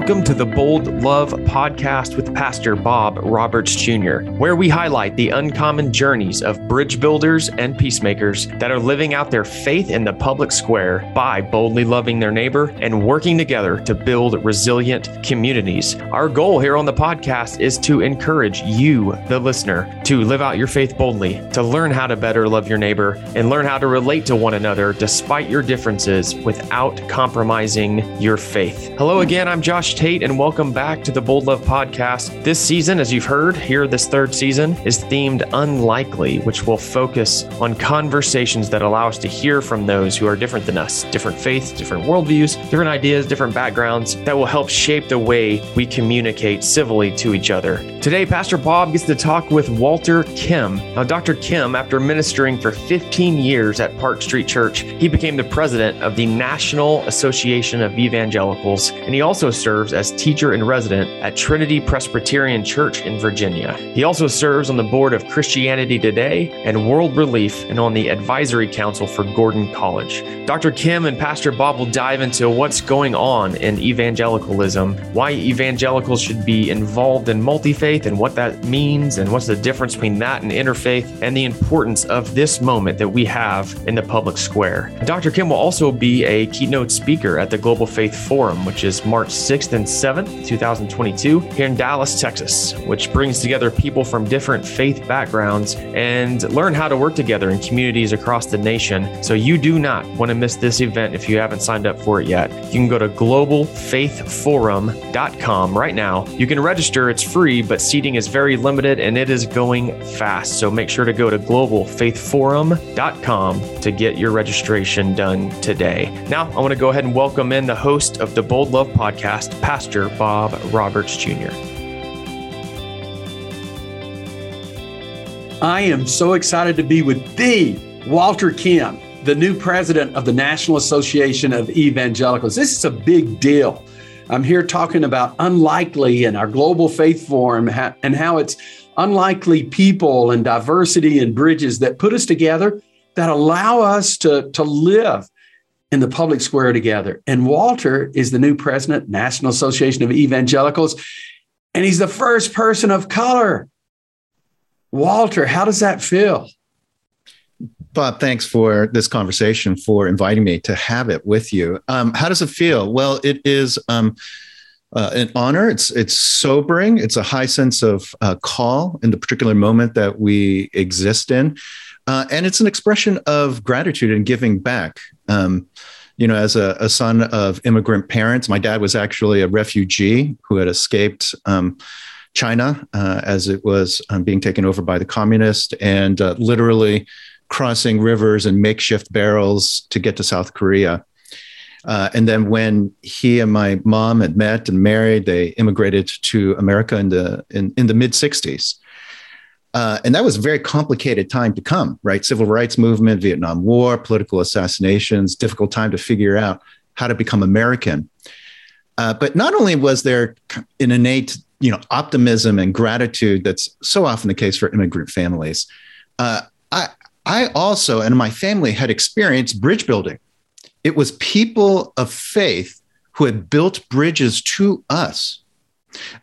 Welcome to the Bold Love podcast with Pastor Bob Roberts Jr., where we highlight the uncommon journeys of bridge builders and peacemakers that are living out their faith in the public square by boldly loving their neighbor and working together to build resilient communities. Our goal here on the podcast is to encourage you, the listener, to live out your faith boldly, to learn how to better love your neighbor, and learn how to relate to one another despite your differences without compromising your faith. Hello again, I'm Josh Tate, and welcome back to the Bold Love Podcast. This season, as you've heard here, this third season is themed Unlikely, which will focus on conversations that allow us to hear from those who are different than us, different faiths, different worldviews, different ideas, different backgrounds that will help shape the way we communicate civilly to each other. Today, Pastor Bob gets to talk with Walter Kim. Now, Dr. Kim, after ministering for 15 years at Park Street Church, he became the president of the National Association of Evangelicals, and he also serves as teacher in resident at Trinity Presbyterian Church in Virginia. He also serves on the board of Christianity Today and World Relief and on the advisory council for Gordon College. Dr. Kim and Pastor Bob will dive into what's going on in evangelicalism, why evangelicals should be involved in multi faith and what that means, and what's the difference between that and interfaith, and the importance of this moment that we have in the public square. Dr. Kim will also be a keynote speaker at the Global Faith Forum, which is March 6th and 7th, 2022, here in Dallas, Texas, which brings together people from different faith backgrounds and learn how to work together in communities across the nation. So you do not want to miss this event if you haven't signed up for it yet. You can go to globalfaithforum.com right now. You can register, it's free, but seating is very limited and it is going fast. So make sure to go to globalfaithforum.com to get your registration done today. Now, I want to go ahead and welcome in the host of the Bold Love podcast Pastor Bob Roberts Jr. I am so excited to be with the Walter Kim, the new president of the National Association of Evangelicals. This is a big deal. I'm here talking about unlikely and our global faith forum and how it's unlikely people and diversity and bridges that put us together that allow us to, to live in the public square together. And Walter is the new president, National Association of Evangelicals, and he's the first person of color. Walter, how does that feel? Bob, thanks for this conversation, for inviting me to have it with you. Um, how does it feel? Well, it is um, uh, an honor. It's it's sobering. It's a high sense of uh, call in the particular moment that we exist in. Uh, and it's an expression of gratitude and giving back. Um, you know, as a, a, son of immigrant parents, my dad was actually a refugee who had escaped um, China uh, as it was um, being taken over by the communists and uh, literally crossing rivers and makeshift barrels to get to South Korea. Uh, and then when he and my mom had met and married, they immigrated to America in the in, in the mid 60s. Uh, and that was a very complicated time to come, right? Civil rights movement, Vietnam War, political assassinations, difficult time to figure out how to become American. Uh, but not only was there an innate, you know, optimism and gratitude that's so often the case for immigrant families, uh, I, I also and my family had experienced bridge building. It was people of faith who had built bridges to us.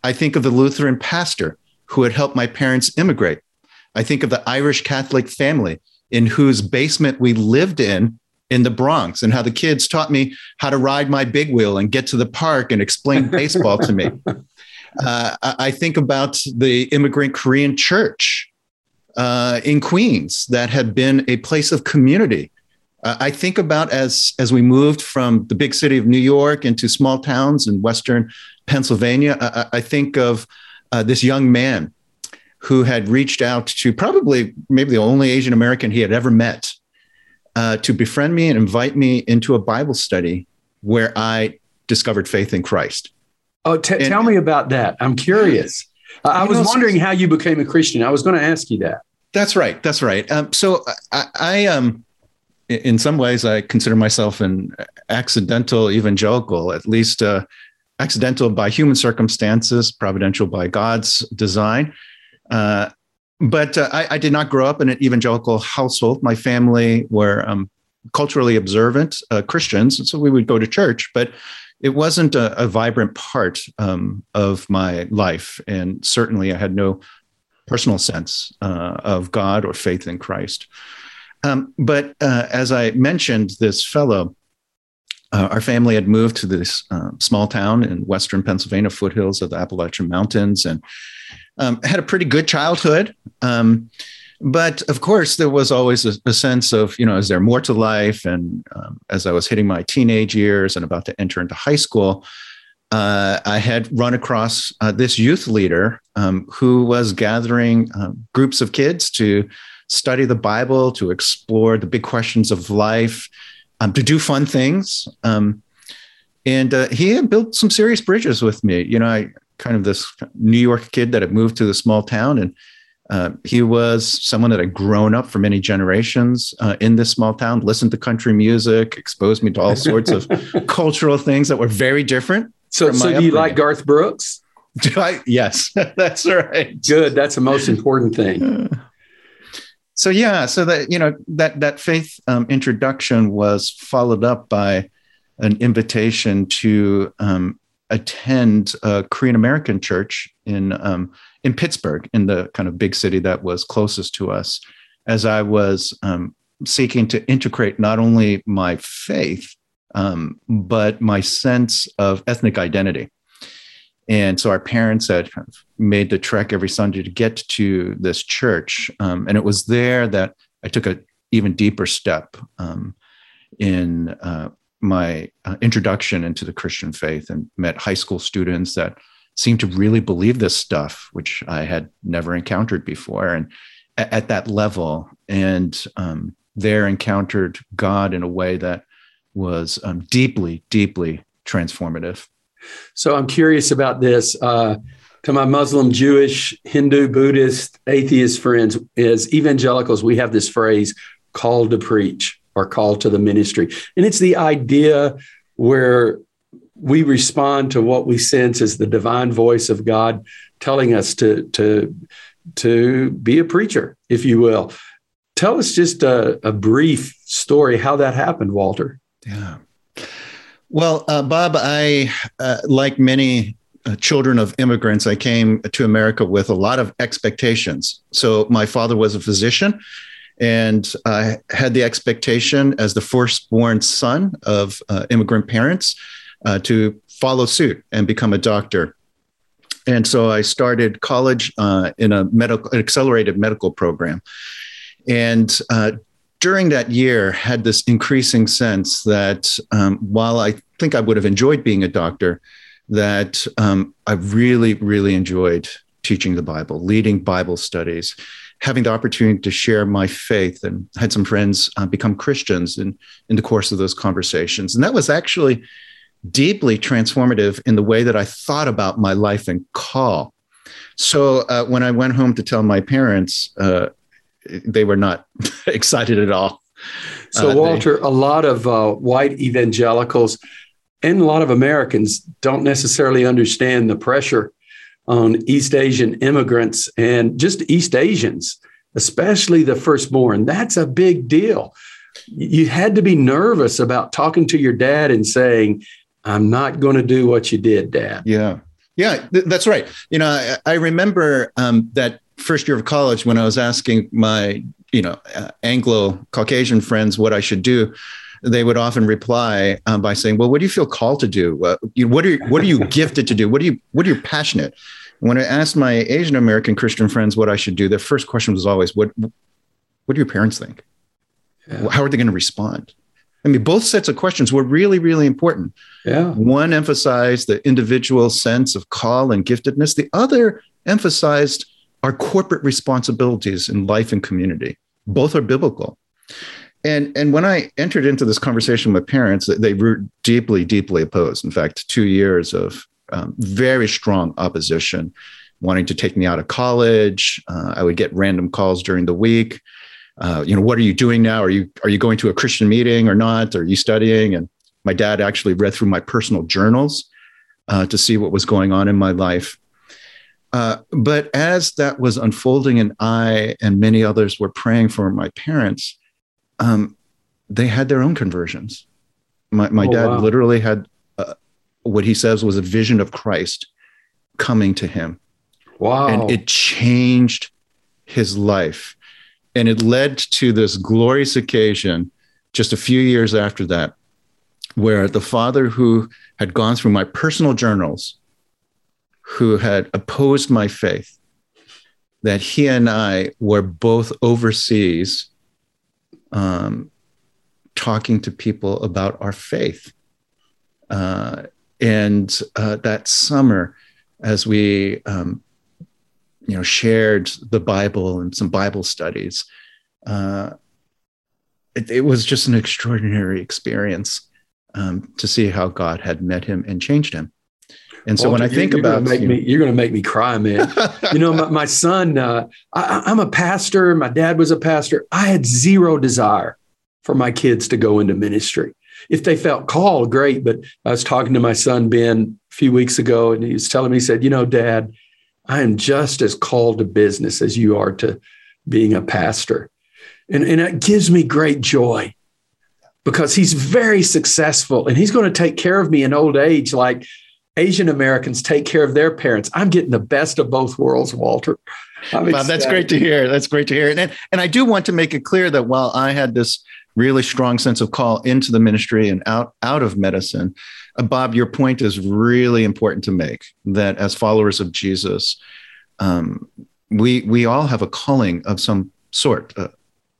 I think of the Lutheran pastor who had helped my parents immigrate. I think of the Irish Catholic family in whose basement we lived in in the Bronx and how the kids taught me how to ride my big wheel and get to the park and explain baseball to me. Uh, I think about the immigrant Korean church uh, in Queens that had been a place of community. Uh, I think about as as we moved from the big city of New York into small towns in Western Pennsylvania. I, I think of uh, this young man who had reached out to probably maybe the only Asian American he had ever met uh, to befriend me and invite me into a Bible study where I discovered faith in Christ. Oh, t- and, tell me about that. I'm curious. I was know, wondering how you became a Christian. I was going to ask you that. That's right. That's right. Um, so I, I um, in some ways, I consider myself an accidental evangelical, at least uh, accidental by human circumstances, providential by God's design. Uh, but uh, I, I, did not grow up in an evangelical household. My family were um, culturally observant uh, Christians, so we would go to church. But it wasn't a, a vibrant part um, of my life. And certainly I had no personal sense uh, of God or faith in Christ. Um, but uh, as I mentioned, this fellow, uh, our family had moved to this uh, small town in western Pennsylvania, foothills of the Appalachian Mountains, and um, had a pretty good childhood. Um, but of course, there was always a, a, sense of, you know, is there more to life? And um, as I was hitting my teenage years and about to enter into high school, uh, I had run across uh, this youth leader um, who was gathering groups of kids to study the Bible, to explore the big questions of life, um, to do fun things. Um, and uh, he had built some serious bridges with me. You know, I kind of this New York kid that had moved to the small town and uh, he was someone that had grown up for many generations uh, in this small town, listened to country music, exposed me to all sorts of cultural things that were very different. So, so do you like Garth Brooks? Do I? Yes, that's right. Good. That's the most important thing. So yeah, so that you know that that faith um, introduction was followed up by an invitation to um, attend a Korean American church in um, in Pittsburgh, in the kind of big city that was closest to us, as I was um, seeking to integrate not only my faith, um, but my sense of ethnic identity. And so our parents had kind of made the trek every Sunday to get to this church. Um, and it was there that I took a even deeper step um, in uh, my uh, introduction into the Christian faith and met high school students that seemed to really believe this stuff, which I had never encountered before. And at, at that level, and um, there encountered God in a way that was um, deeply, deeply transformative. So I'm curious about this. Uh, to my Muslim, Jewish, Hindu, Buddhist, atheist friends, as evangelicals, we have this phrase called to preach or called to the ministry. And it's the idea where we respond to what we sense as the divine voice of God telling us to to to be a preacher, if you will. Tell us just a, a brief story how that happened, Walter. Yeah. Well, uh, Bob, I uh, like many uh, children of immigrants, I came to America with a lot of expectations. So my father was a physician, and I had the expectation as the firstborn son of uh, immigrant parents uh, to follow suit and become a doctor. And so I started college uh, in a medical, an accelerated medical program. And uh, during that year, had this increasing sense that um, while I think I would have enjoyed being a doctor, that um, I really, really enjoyed teaching the Bible, leading Bible studies, having the opportunity to share my faith, and had some friends uh, become Christians in, in the course of those conversations. And that was actually deeply transformative in the way that I thought about my life and call. So uh, when I went home to tell my parents, uh, they were not excited at all. So, uh, Walter, they, a lot of uh, white evangelicals and a lot of Americans don't necessarily understand the pressure on East Asian immigrants and just East Asians, especially the firstborn. That's a big deal. You had to be nervous about talking to your dad and saying, I'm not going to do what you did, Dad. Yeah. Yeah, th- that's right. You know, I, I remember um, that first year of college when I was asking my, you know, uh, Anglo Caucasian friends what I should do. They would often reply um, by saying, "Well, what do you feel called to do? Uh, you, what are you, what are you gifted to do? What are you what are you passionate?" When I asked my Asian American Christian friends what I should do, their first question was always, "What what do your parents think? Yeah. How are they going to respond?" I mean, both sets of questions were really, really important. Yeah. One emphasized the individual sense of call and giftedness. The other emphasized our corporate responsibilities in life and community. Both are biblical. And, and when I entered into this conversation with parents, they were deeply, deeply opposed. In fact, two years of um, very strong opposition, wanting to take me out of college. Uh, I would get random calls during the week uh, you know, what are you doing now? Are you are you going to a Christian meeting or not? Are you studying? And my dad actually read through my personal journals uh, to see what was going on in my life. Uh, but as that was unfolding, and I and many others were praying for my parents, um, they had their own conversions. My, my oh, dad wow. literally had a, what he says was a vision of Christ coming to him. Wow. And it changed his life. And it led to this glorious occasion just a few years after that, where the father who had gone through my personal journals, who had opposed my faith, that he and I were both overseas um, talking to people about our faith. Uh, and uh, that summer, as we um, you know shared the Bible and some Bible studies, uh, it, it, was just an extraordinary experience um, to see how God had met him and changed him. And so Walter, when I think you're about gonna make you, me, you're going to make me cry, man. you know, my, my son, uh, I, I'm a pastor. My dad was a pastor. I had zero desire for my kids to go into ministry. If they felt called, great. But I was talking to my son Ben a few weeks ago, and he was telling me, he said, "You know, Dad, I am just as called to business as you are to being a pastor," and and it gives me great joy because he's very successful, and he's going to take care of me in old age, like Asian Americans take care of their parents. I'm getting the best of both worlds, Walter. Well, that's great to hear. That's great to hear. And, and I do want to make it clear that while I had this really strong sense of call into the ministry and out, out of medicine, uh, Bob, your point is really important to make that as followers of Jesus, um, we, we all have a calling of some sort, a,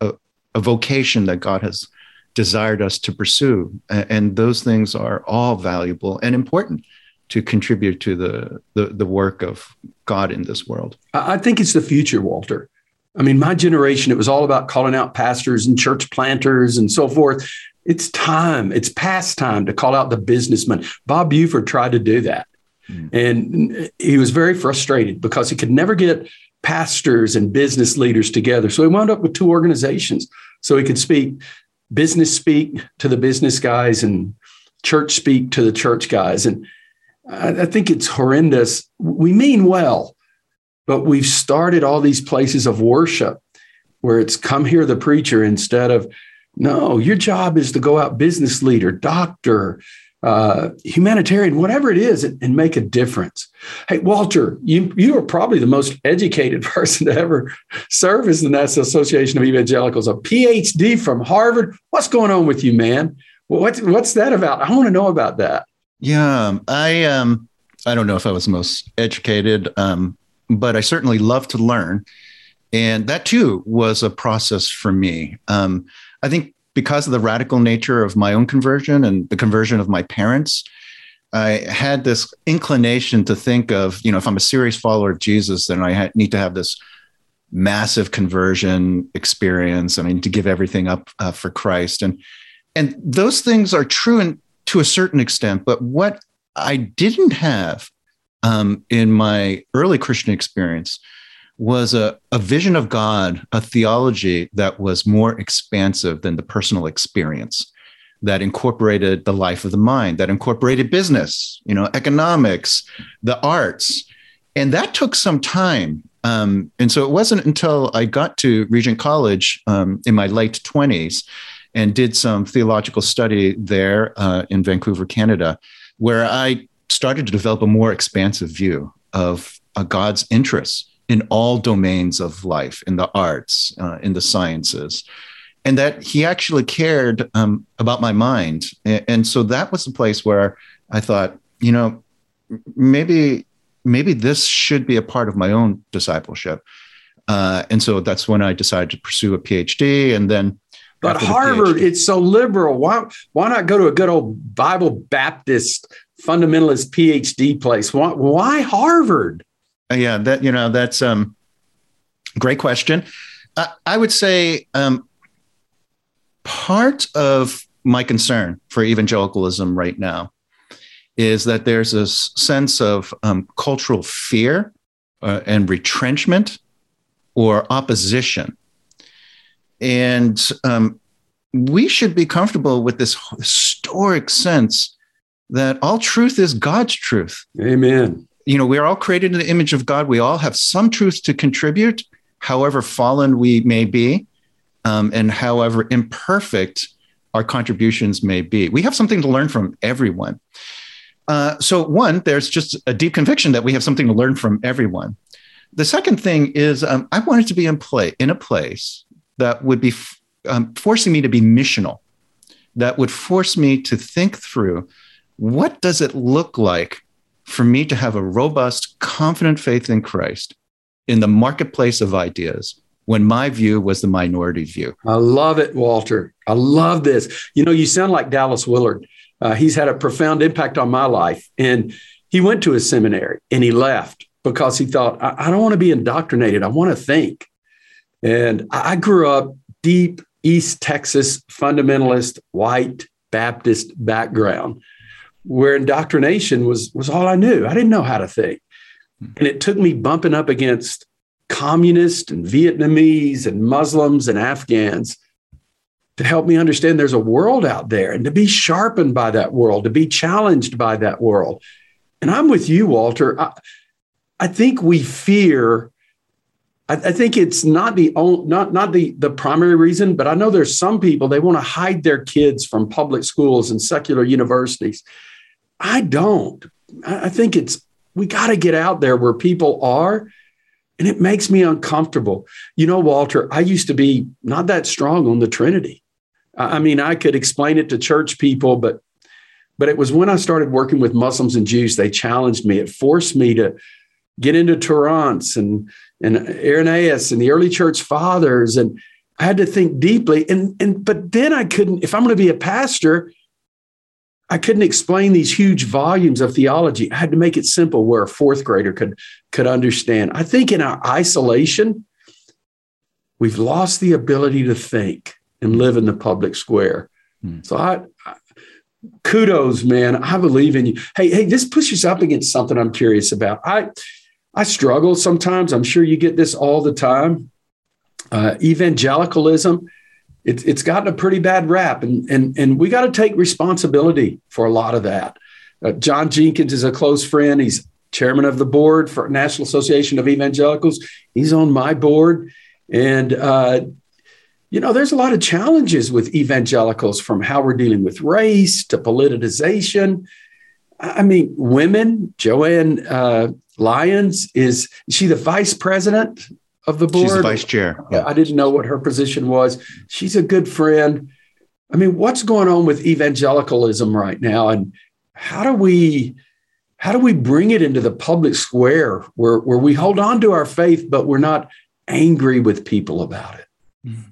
a, a vocation that God has desired us to pursue. And those things are all valuable and important to contribute to the, the, the work of God in this world? I think it's the future, Walter. I mean, my generation, it was all about calling out pastors and church planters and so forth. It's time, it's past time to call out the businessman. Bob Buford tried to do that. Mm. And he was very frustrated because he could never get pastors and business leaders together. So he wound up with two organizations so he could speak business speak to the business guys and church speak to the church guys. And I, think it's horrendous. We mean well, but we've started all these places of worship where it's come hear the preacher instead of no, your job is to go out business leader, doctor, uh, humanitarian, whatever it is, and, and, make a difference. Hey, Walter, you you are probably the most educated person to ever serve as the National Association of Evangelicals, a PhD from Harvard. What's going on with you, man? What, what's that about? I want to know about that. Yeah, I um, I don't know if I was most educated, um, but I certainly love to learn, and that too was a process for me. Um, I think because of the radical nature of my own conversion and the conversion of my parents, I had this inclination to think of, you know, if I'm a serious follower of Jesus, then I ha- need to have this massive conversion experience. I mean, to give everything up uh, for Christ, and and those things are true in to a certain extent. But what I didn't have um, in my early Christian experience was a, a vision of God, a theology that was more expansive than the personal experience, that incorporated the life of the mind, that incorporated business, you know, economics, the arts. And that took some time. Um, and so it wasn't until I got to Regent College um, in my late 20s and did some theological study there uh, in Vancouver, Canada, where I started to develop a more expansive view of uh, God's interests in all domains of life, in the arts, uh, in the sciences, and that He actually cared um, about my mind. And, and so that was the place where I thought, you know, maybe maybe this should be a part of my own discipleship. Uh, and so that's when I decided to pursue a PhD, and then but Harvard, it's so liberal. Why why not go to a good old Bible Baptist fundamentalist PhD place? Why, why Harvard? Uh, yeah, that you know that's um great question. Uh, I would say um, part of my concern for evangelicalism right now is that there's a sense of um, cultural fear uh, and retrenchment or opposition and um, we should be comfortable with this historic sense that all truth is God's truth. Amen. You know, we're all created in the image of God. We all have some truth to contribute, however fallen we may be, um, and however imperfect our contributions may be. We have something to learn from everyone. Uh, so, one, there's just a deep conviction that we have something to learn from everyone. The second thing is um, I wanted to be in play in a place that would be um, forcing me to be missional, that would force me to think through what does it look like for me to have a robust, confident faith in Christ in the marketplace of ideas when my view was the minority view. I love it, Walter. I love this. You know, you sound like Dallas Willard. Uh, he's had a profound impact on my life. And he went to a seminary and he left because he thought, I, I don't want to be indoctrinated. I want to think. And I, grew up deep East Texas fundamentalist, white Baptist background where indoctrination was, was all I knew. I didn't know how to think. And it took me bumping up against communists and Vietnamese and Muslims and Afghans to help me understand there's a world out there and to be sharpened by that world, to be challenged by that world. And I'm with you, Walter. I, I think we fear. I, I think it's not the only, not not the the primary reason, but I know there's some people they want to hide their kids from public schools and secular universities. I don't. I, I think it's we got to get out there where people are and it makes me uncomfortable. You know, Walter, I used to be not that strong on the Trinity. I mean, I could explain it to church people, but but it was when I started working with Muslims and Jews, they challenged me. It forced me to get into Tertullian and and Irenaeus and the early church fathers. And I had to think deeply. And and but then I couldn't, if I'm going to be a pastor, I couldn't explain these huge volumes of theology. I had to make it simple where a fourth grader could could understand. I think in our isolation, we've lost the ability to think and live in the public square. Hmm. So I, I, kudos, man. I believe in you. Hey, hey, this pushes up against something I'm curious about. I I struggle sometimes. I'm sure you get this all the time. Uh, evangelicalism, it, it's gotten a pretty bad rap, and and and we got to take responsibility for a lot of that. Uh, John Jenkins is a close friend. He's chairman of the board for National Association of Evangelicals. He's on my board, and uh, you know, there's a lot of challenges with evangelicals from how we're dealing with race to politicization. I mean, women, Joanne uh, Lyons, is, is she the vice president of the board? She's the vice chair. Yeah. I didn't know what her position was. She's a good friend. I mean, what's going on with evangelicalism right now? And how do we how do we bring it into the public square where, where we hold on to our faith, but we're not angry with people about it? Mm-hmm.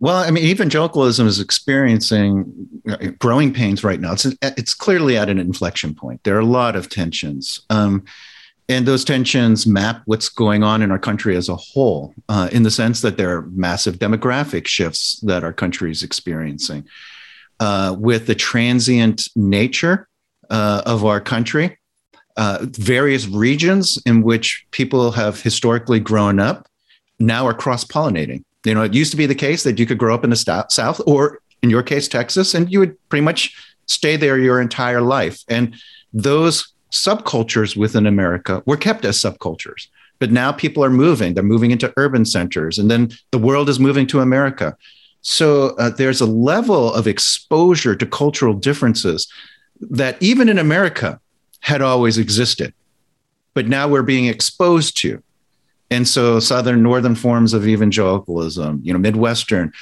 Well, I mean, evangelicalism is experiencing growing pains right now. It's it's clearly at an inflection point. There are a lot of tensions, um, and those tensions map what's going on in our country as a whole, uh, in the sense that there are massive demographic shifts that our country is experiencing, uh, with the transient nature uh, of our country. Uh, various regions in which people have historically grown up now are cross pollinating you know, it used to be the case that you could grow up in the South or in your case, Texas, and you would pretty much stay there your entire life. And those subcultures within America were kept as subcultures. But now people are moving, they're moving into urban centers, and then the world is moving to America. So uh, there's a level of exposure to cultural differences that even in America had always existed, but now we're being exposed to and so southern northern forms of evangelicalism you know midwestern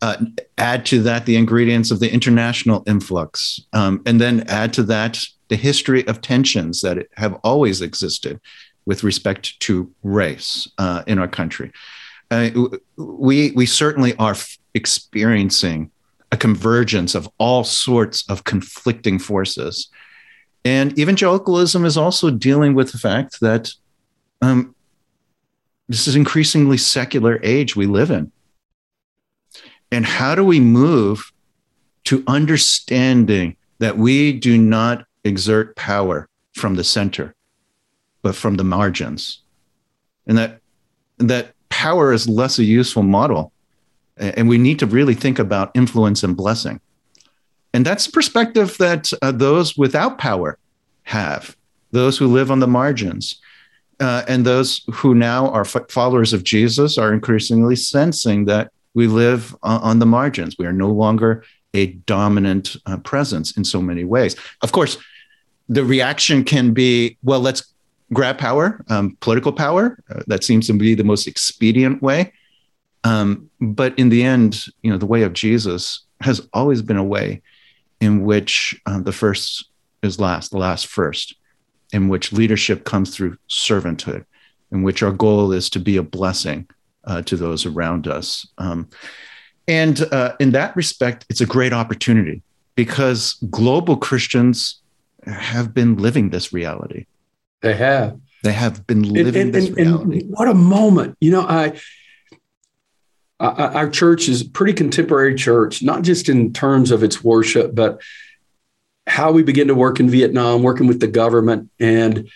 uh, add to that the ingredients of the international influx um, and then add to that the history of tensions that have always existed with respect to race uh, in our country. Uh, we we certainly are f- experiencing a convergence of all sorts of conflicting forces. And evangelicalism is also dealing with the fact that um, this is increasingly secular age we live in. And how do we move to understanding that we do not exert power from the center, but from the margins? And that, that power is less a useful model. And we need to really think about influence and blessing. And that's the perspective that uh, those without power have, those who live on the margins. Uh, and those who now are f- followers of Jesus are increasingly sensing that we live on, on the margins. We are no longer a dominant uh, presence in so many ways. Of course, the reaction can be, well, let's grab power, um, political power. Uh, that seems to be the most expedient way. Um, but in the end, you know, the way of Jesus has always been a way in which um, the first is last, the last first, in which leadership comes through servanthood, in which our goal is to be a blessing uh, to those around us. Um, and uh, in that respect, it's a great opportunity because global Christians have been living this reality. They have. They have been living and, and, this reality. And what a moment! You know, I, I, our church is a pretty contemporary church, not just in terms of its worship, but how we begin to work in Vietnam, working with the government, and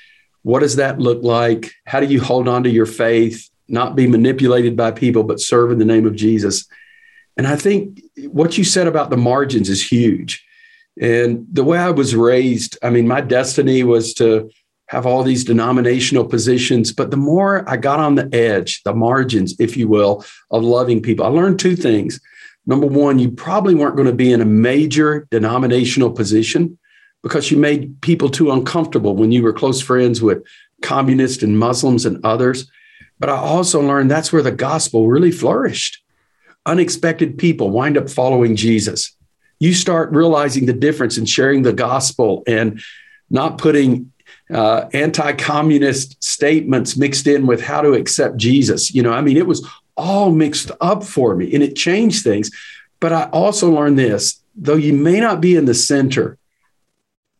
what does that look like? How do you hold on to your faith, not be manipulated by people, but serve in the name of Jesus? And I think what you said about the margins is huge. And the way I was raised, I mean, my destiny was to have all these denominational positions. But the more I got on the edge, the margins, if you will, of loving people, I learned two things. Number one, you probably weren't going to be in a major denominational position because you made people too uncomfortable when you were close friends with communists and Muslims and others. But I also learned that's where the gospel really flourished. Unexpected people wind up following Jesus. You start realizing the difference in sharing the gospel and not putting uh, anti-communist statements mixed in with how to accept Jesus. You know, I mean, it was all mixed up for me, and it changed things. But I also learned this: though you may not be in the center,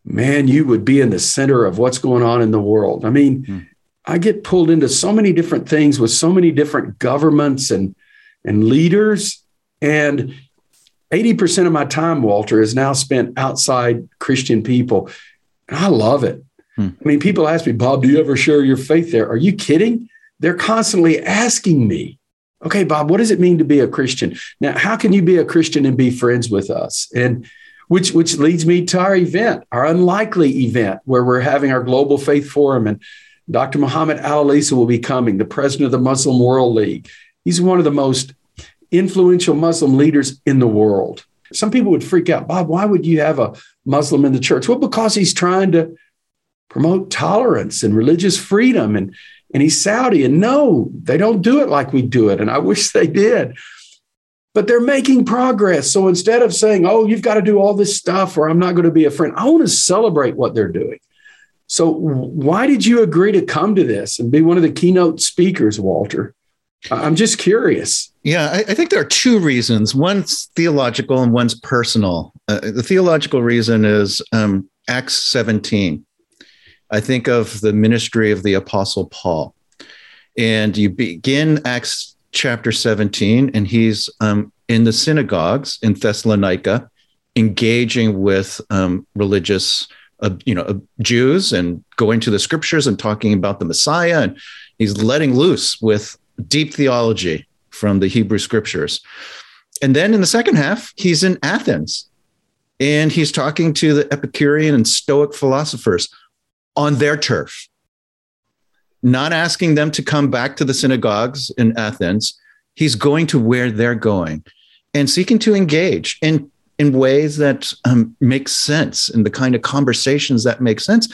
man, you would be in the center of what's going on in the world. I mean, hmm. I get pulled into so many different things with so many different governments and and leaders, and 80% of my time, Walter, is now spent outside Christian people. And I love it. Hmm. I mean, people ask me, Bob, do you ever share your faith there? Are you kidding? They're constantly asking me, okay, Bob, what does it mean to be a Christian? Now, how can you be a Christian and be friends with us? And which which leads me to our event, our unlikely event, where we're having our global faith forum, and Dr. Muhammad Al-Issa will be coming, the president of the Muslim World League. He's one of the most influential Muslim leaders in the world. Some people would freak out, Bob, why would you have a Muslim in the church? Well, because he's trying to promote tolerance and religious freedom and and he's Saudi and no they don't do it like we do it and I wish they did but they're making progress so instead of saying oh you've got to do all this stuff or I'm not going to be a friend I want to celebrate what they're doing so why did you agree to come to this and be one of the keynote speakers Walter I'm just curious yeah, I, I, think there are two reasons. One's theological and one's personal. Uh, the theological reason is um, Acts 17. I think of the ministry of the Apostle Paul. And you begin Acts chapter 17, and he's um, in the synagogues in Thessalonica, engaging with um, religious, uh, you know, uh, Jews and going to the scriptures and talking about the Messiah. And he's letting loose with deep theology from the Hebrew scriptures. And then in the second half, he's in Athens and he's talking to the Epicurean and Stoic philosophers on their turf, not asking them to come back to the synagogues in Athens. He's going to where they're going and seeking to engage in, in ways that um, make sense in the kind of conversations that make sense.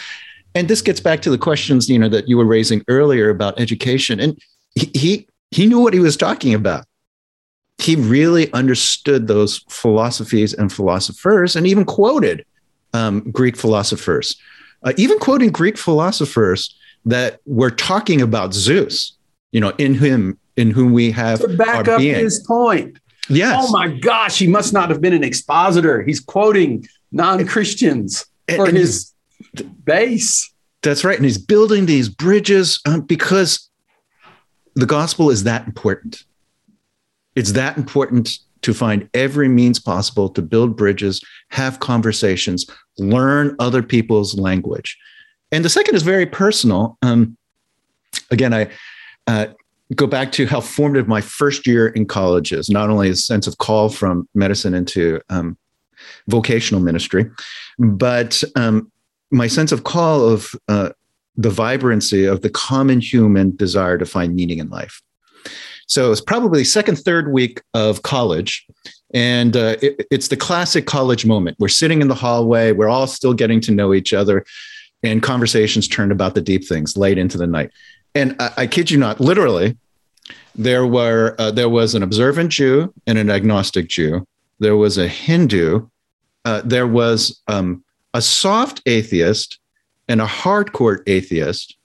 And this gets back to the questions, you know, that you were raising earlier about education. And he, he, knew what he was talking about. He really understood those philosophies and philosophers and even quoted um, Greek philosophers uh, even quoting Greek philosophers that were talking about Zeus, you know, in him, in whom we have to back up being. his point. Yes. Oh my gosh, he must not have been an expositor. He's quoting non-Christians for and his base. That's right, and he's building these bridges um, because the gospel is that important. It's that important to find every means possible to build bridges, have conversations, learn other people's language. And the second is very personal. Um, again, I uh, go back to how formative my first year in college is, not only a sense of call from medicine into um, vocational ministry, but um, my sense of call of uh, the vibrancy of the common human desire to find meaning in life So it was probably second, third week of college. And uh, it, it's the classic college moment. We're sitting in the hallway, we're all still getting to know each other, and conversations turned about the deep things late into the night. And I, I kid you not, literally, there were uh, there was an observant Jew and an agnostic Jew. There was a Hindu. Uh, there was um, a soft atheist and a hardcore atheist.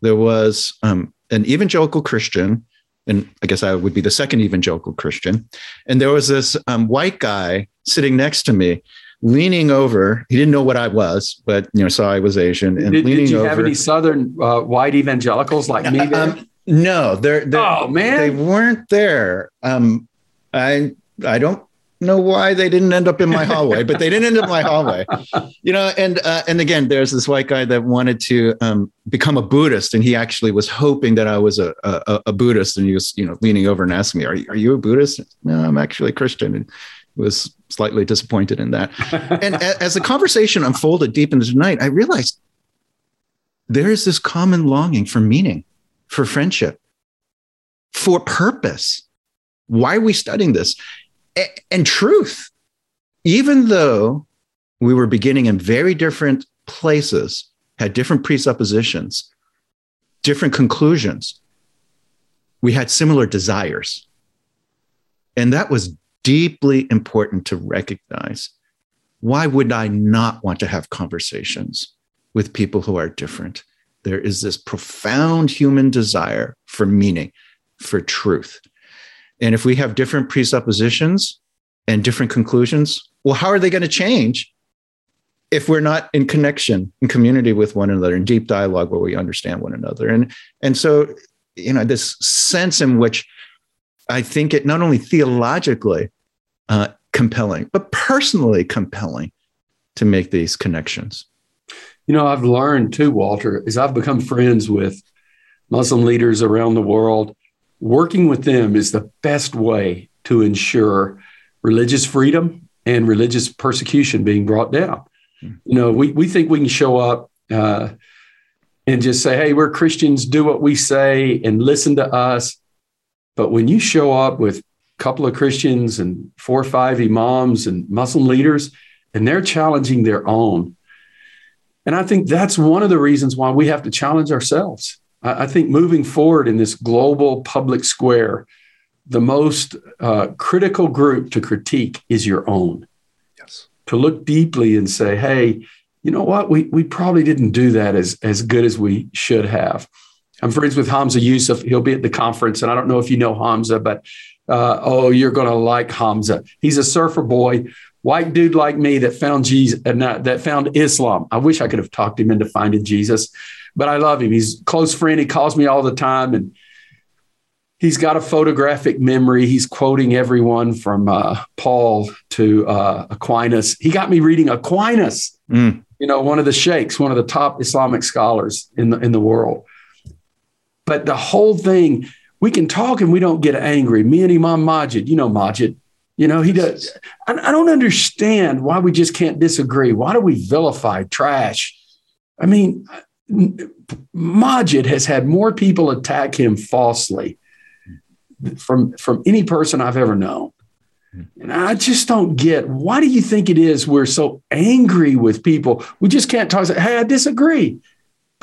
There was um, an evangelical Christian, and I guess I would be the second evangelical Christian. And there was this um, white guy sitting next to me, leaning over. He didn't know what I was, but you know, saw I was Asian. And did, leaning over. did you over, have any Southern uh, white evangelicals like me? Um, no, they're, they're oh man, they weren't there. Um, I I don't know why they didn't end up in my hallway, but they didn't end up in my hallway. You know, and uh, and again, there's this white guy that wanted to um, become a Buddhist, and he actually was hoping that I was a, a, a Buddhist, and he was you know leaning over and asking me, "Are you, are you a Buddhist?" No, I'm actually a Christian, and was slightly disappointed in that. and a, as the conversation unfolded deep into the night, I realized there is this common longing for meaning for friendship, for purpose. Why are we studying this? And truth. Even though we were beginning in very different places, had different presuppositions, different conclusions, we had similar desires. And that was deeply important to recognize. Why would I not want to have conversations with people who are different? there is this profound human desire for meaning, for truth. And if we have different presuppositions and different conclusions, well, how are they going to change if we're not in connection, in community with one another, in deep dialogue where we understand one another? And and so, you know, this sense in which I think it not only theologically uh, compelling, but personally compelling to make these connections. You know, I've learned too, Walter, is I've become friends with Muslim leaders around the world. Working with them is the best way to ensure religious freedom and religious persecution being brought down. Mm. You know, we, we think we can show up uh, and just say, hey, we're Christians, do what we say and listen to us. But when you show up with a couple of Christians and four or five imams and Muslim leaders, and they're challenging their own, and I think that's one of the reasons why we have to challenge ourselves. I, think moving forward in this global public square, the most uh, critical group to critique is your own. Yes. To look deeply and say, hey, you know what? We, we probably didn't do that as, as good as we should have. I'm friends with Hamza Yusuf. He'll be at the conference. And I don't know if you know Hamza, but uh, oh, you're going to like Hamza. He's a surfer boy white dude like me that found Jesus and uh, that found Islam. I wish I could have talked him into finding Jesus, but I love him. He's a close friend. He calls me all the time and he's got a photographic memory. He's quoting everyone from uh, Paul to uh, Aquinas. He got me reading Aquinas, mm. you know, one of the sheikhs, one of the top Islamic scholars in the, in the world. But the whole thing, we can talk and we don't get angry. Me and Imam Magid, you know Magid, you know, he does. I, I don't understand why we just can't disagree. Why do we vilify trash? I mean, Magid has had more people attack him falsely from from any person I've ever known. And I just don't get why do you think it is we're so angry with people? We just can't talk. Hey, I disagree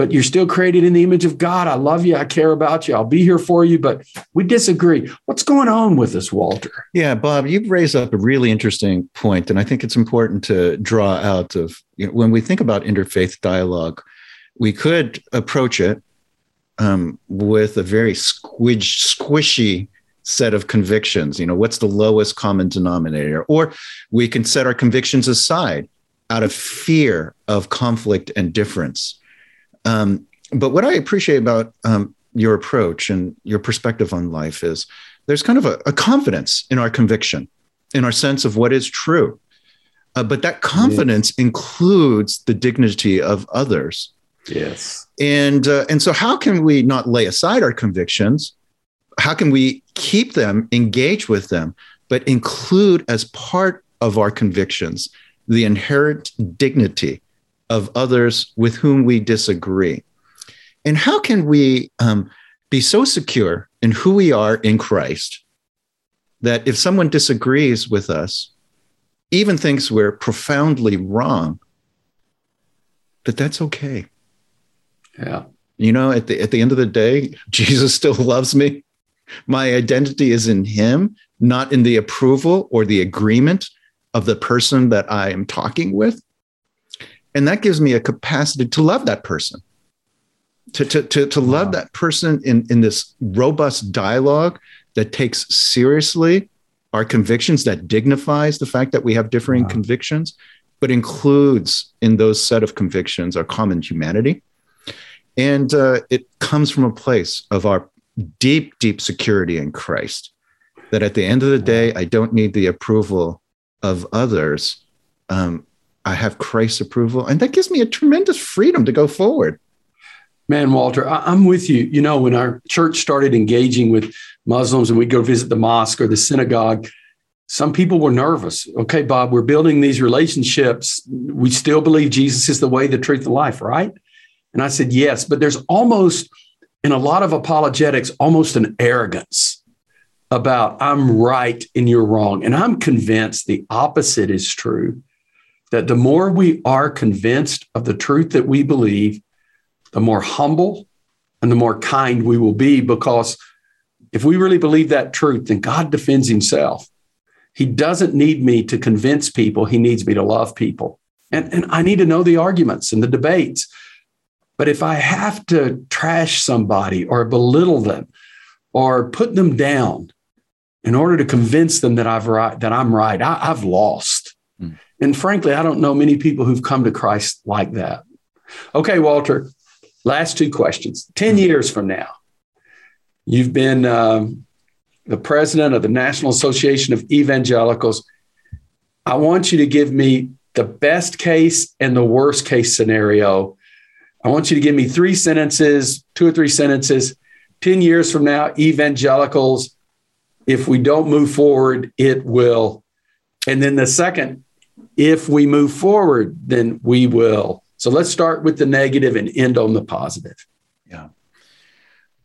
but you're still created in the image of God. I love you. I care about you. I'll be here for you, but we disagree. What's going on with us, Walter? Yeah, Bob, you've raised up a really interesting point, and I think it's important to draw out of you know, when we think about interfaith dialogue, we could approach it um, with a very squishy set of convictions. You know, what's the lowest common denominator? Or we can set our convictions aside out of fear of conflict and difference um, but what I appreciate about um, your approach and your perspective on life is there's kind of a, a confidence in our conviction, in our sense of what is true. Uh, but that confidence includes the dignity of others. Yes. And uh, and so how can we not lay aside our convictions? How can we keep them, engage with them, but include as part of our convictions the inherent dignity of others with whom we disagree. And how can we um, be so secure in who we are in Christ that if someone disagrees with us, even thinks we're profoundly wrong, that that's okay. Yeah. You know, at the at the end of the day, Jesus still loves me. My identity is in him, not in the approval or the agreement of the person that I am talking with. And that gives me a capacity to love that person, to, to, to, to wow. love that person in, in this robust dialogue that takes seriously our convictions, that dignifies the fact that we have differing wow. convictions, but includes in those set of convictions our common humanity. And uh, it comes from a place of our deep, deep security in Christ. That at the end of the day, I don't need the approval of others. Um, I have Christ's approval, and that gives me a tremendous freedom to go forward. Man, Walter, I- am with you. You know, when our church started engaging with Muslims and we'd go visit the mosque or the synagogue, some people were nervous. Okay, Bob, we're building these relationships. We still believe Jesus is the way, the truth, and life, right? And I said, yes. But there's almost, in a lot of apologetics, almost an arrogance about I'm right and you're wrong. And I'm convinced the opposite is true that the more we are convinced of the truth that we believe, the more humble and the more kind we will be. Because if we really believe that truth, then God defends himself. He doesn't need me to convince people, he needs me to love people. And, and I need to know the arguments and the debates. But if I have to trash somebody or belittle them or put them down in order to convince them that I've right, that I'm right, I, have lost. Mm. And frankly, I don't know many people who've come to Christ like that. Okay, Walter, Last two questions. 10 years from now, you've been um, the president of the National Association of Evangelicals. I want you to give me the best case and the worst case scenario. I want you to give me three sentences, two or three sentences. 10 years from now, evangelicals, if we don't move forward, it will. And then the second, if we move forward, then we will. So let's start with the negative and end on the positive. Yeah.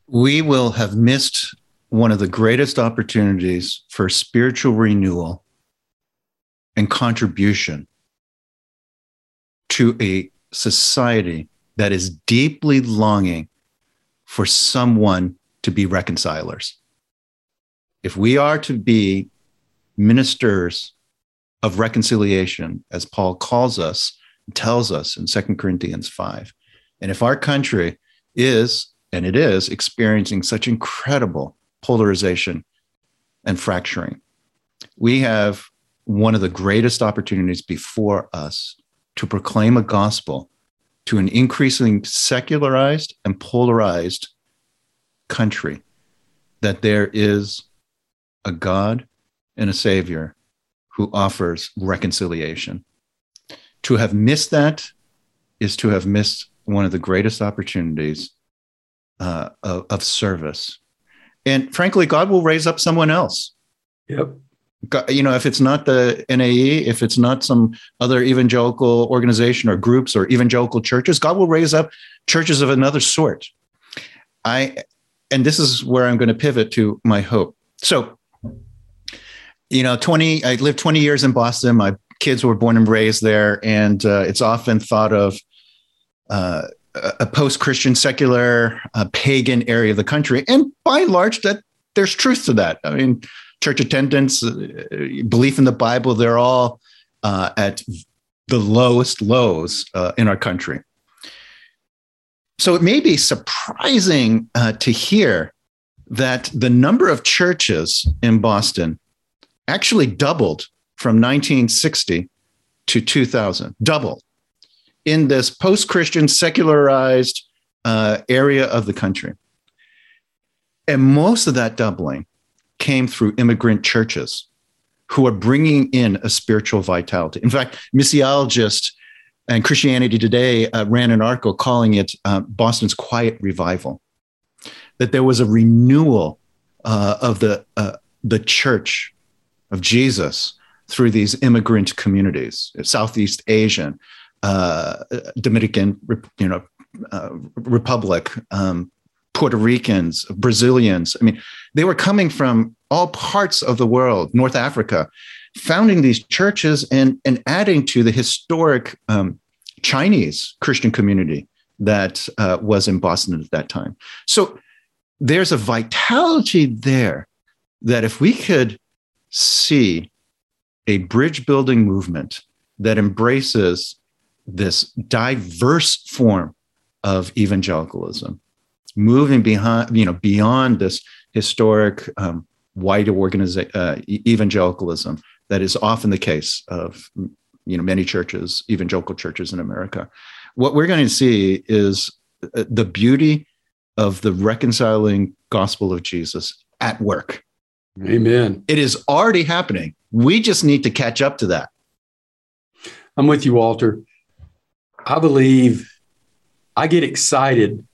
We will have missed one of the greatest opportunities for spiritual renewal and contribution to a society that is deeply longing for someone to be reconcilers. If we are to be ministers of reconciliation, as Paul calls us, tells us in Second Corinthians 5. And if our country is, and it is, experiencing such incredible polarization and fracturing, we have one of the greatest opportunities before us to proclaim a gospel to an increasingly secularized and polarized country that there is a God and a Savior who offers reconciliation to have missed that is to have missed one of the greatest opportunities uh, of, of, service. And frankly, God will raise up someone else. Yep. You know, if it's not the NAE, if it's not some other evangelical organization or groups or evangelical churches, God will raise up churches of another sort. I, and this is where I'm going to pivot to my hope. So, you know, 20, I lived 20 years in Boston. My kids were born and raised there, and uh, it's often thought of uh, a post-Christian, secular, uh, pagan area of the country, and by and large, that there's truth to that. I mean, church attendance, uh, belief in the Bible, they're all uh, at the lowest lows uh, in our country. So it may be surprising to hear that the number of churches in Boston actually doubled from 1960 to 2000, double in this post Christian, secularized uh, area of the country. And most of that doubling came through immigrant churches who are bringing in a spiritual vitality. In fact, missiologists and Christianity Today uh, ran an article calling it uh, Boston's Quiet Revival. That there was a renewal uh, of the uh, the church of Jesus through these immigrant communities, Southeast Asian, uh, Dominican, you know, uh, Republic, um, Puerto Ricans, Brazilians. I mean, they were coming from all parts of the world, North Africa, founding these churches and, and adding to the historic um, Chinese Christian community that uh, was in Boston at that time. So there's a vitality there that if we could see a bridge building movement that embraces this diverse form of evangelicalism, moving behind, you know, beyond this historic um, white organiza- uh, evangelicalism that is often the case of you know many churches, evangelical churches in America. What we're going to see is uh, the beauty of the reconciling gospel of Jesus at work. Amen. It is already happening. We just need to catch up to that. I'm with you, Walter. I believe I get excited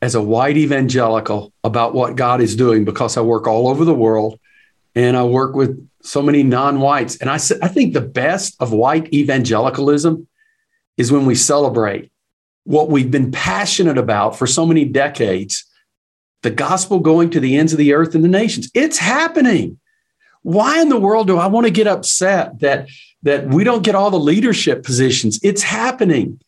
as a white evangelical about what God is doing because I work all over the world and I work with so many non-whites. And I I think the best of white evangelicalism is when we celebrate what we've been passionate about for so many decades, the gospel going to the ends of the earth and the nations. It's happening. Why in the world do I want to get upset that that we don't get all the leadership positions? It's happening.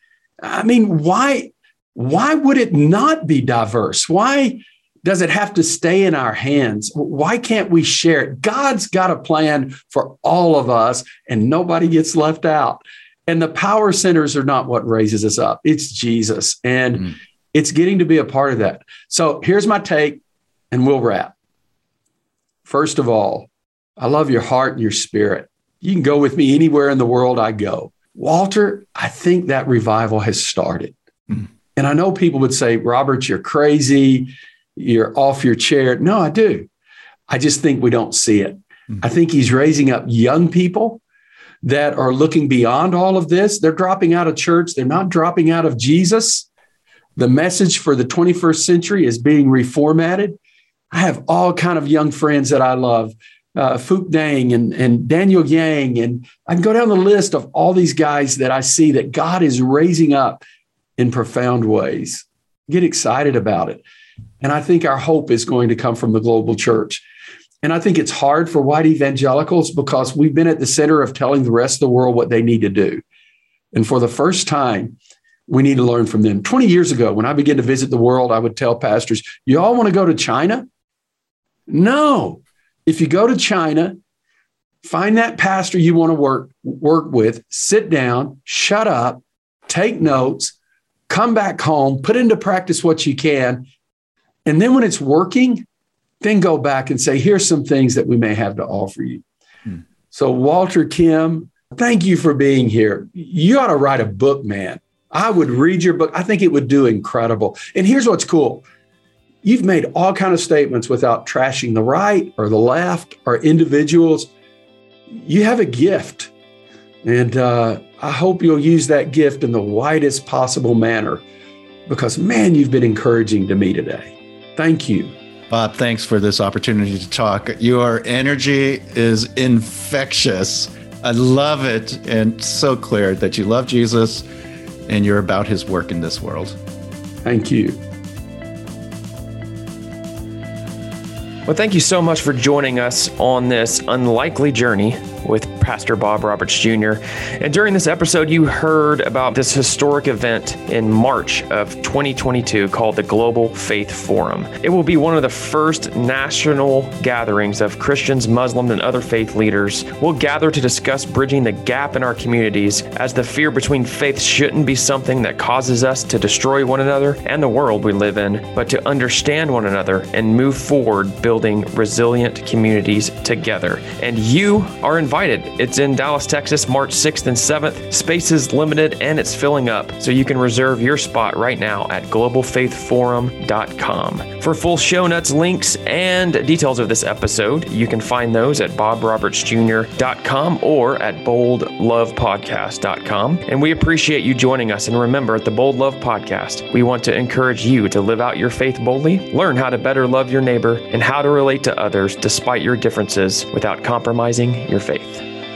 I mean, why why would it not be diverse? Why does it have to stay in our hands? Why can't we share it? God's got a plan for all of us, and nobody gets left out. And the power centers are not what raises us up, it's Jesus. And mm. it's getting to be a part of that. So here's my take, and we'll wrap. First of all, I love your heart and your spirit. You can go with me anywhere in the world I go. Walter, I think that revival has started. And I know people would say, Robert, you're crazy you're off your chair. No, I do. I just think we don't see it. Mm-hmm. I think he's raising up young people that are looking beyond all of this. They're dropping out of church, they're not dropping out of Jesus. The message for the 21st century is being reformatted. I have all kind of young friends that I love. Uh, Phuc Dang and, and Daniel Yang. And I can go down the list of all these guys that I see that God is raising up in profound ways. Get excited about it. And I think our hope is going to come from the global church. And I think it's hard for white evangelicals because we've been at the center of telling the rest of the world what they need to do. And for the first time, we need to learn from them. 20 years ago, when I began to visit the world, I would tell pastors, You all want to go to China? No. If you go to China, find that pastor you want to work, work with, sit down, shut up, take notes, come back home, put into practice what you can, and then when it's working, then go back and say, here's some things that we may have to offer you. Hmm. So, Walter Kim, thank you for being here. You ought to write a book, man. I would read your book. I think it would do incredible. And here's what's cool. You've made all kind of statements without trashing the right or the left or individuals. You have a gift. And uh, I hope you'll use that gift in the widest possible manner because, man, you've been encouraging to me today. Thank you. Bob, thanks for this opportunity to talk. Your energy is infectious. I love it and so clear that you love Jesus and you're about his work in this world. Thank you. Well, thank you so much for joining us on this unlikely journey with Pastor Bob Roberts Jr. And during this episode, you heard about this historic event in March of 2022 called the Global Faith Forum. It will be one of the first national gatherings of Christians, Muslims, and other faith leaders. We'll gather to discuss bridging the gap in our communities as the fear between faiths shouldn't be something that causes us to destroy one another and the world we live in, but to understand one another and move forward building resilient communities together. And you are invited. It's in Dallas, Texas, March 6th and 7th. Space is limited and it's filling up, so you can reserve your spot right now at globalfaithforum.com. For full show notes, links, and details of this episode, you can find those at bobrobertsjr.com or at boldlovepodcast.com. And we appreciate you joining us. And remember, at the Bold Love Podcast, we want to encourage you to live out your faith boldly, learn how to better love your neighbor, and how to relate to others despite your differences without compromising your faith faith.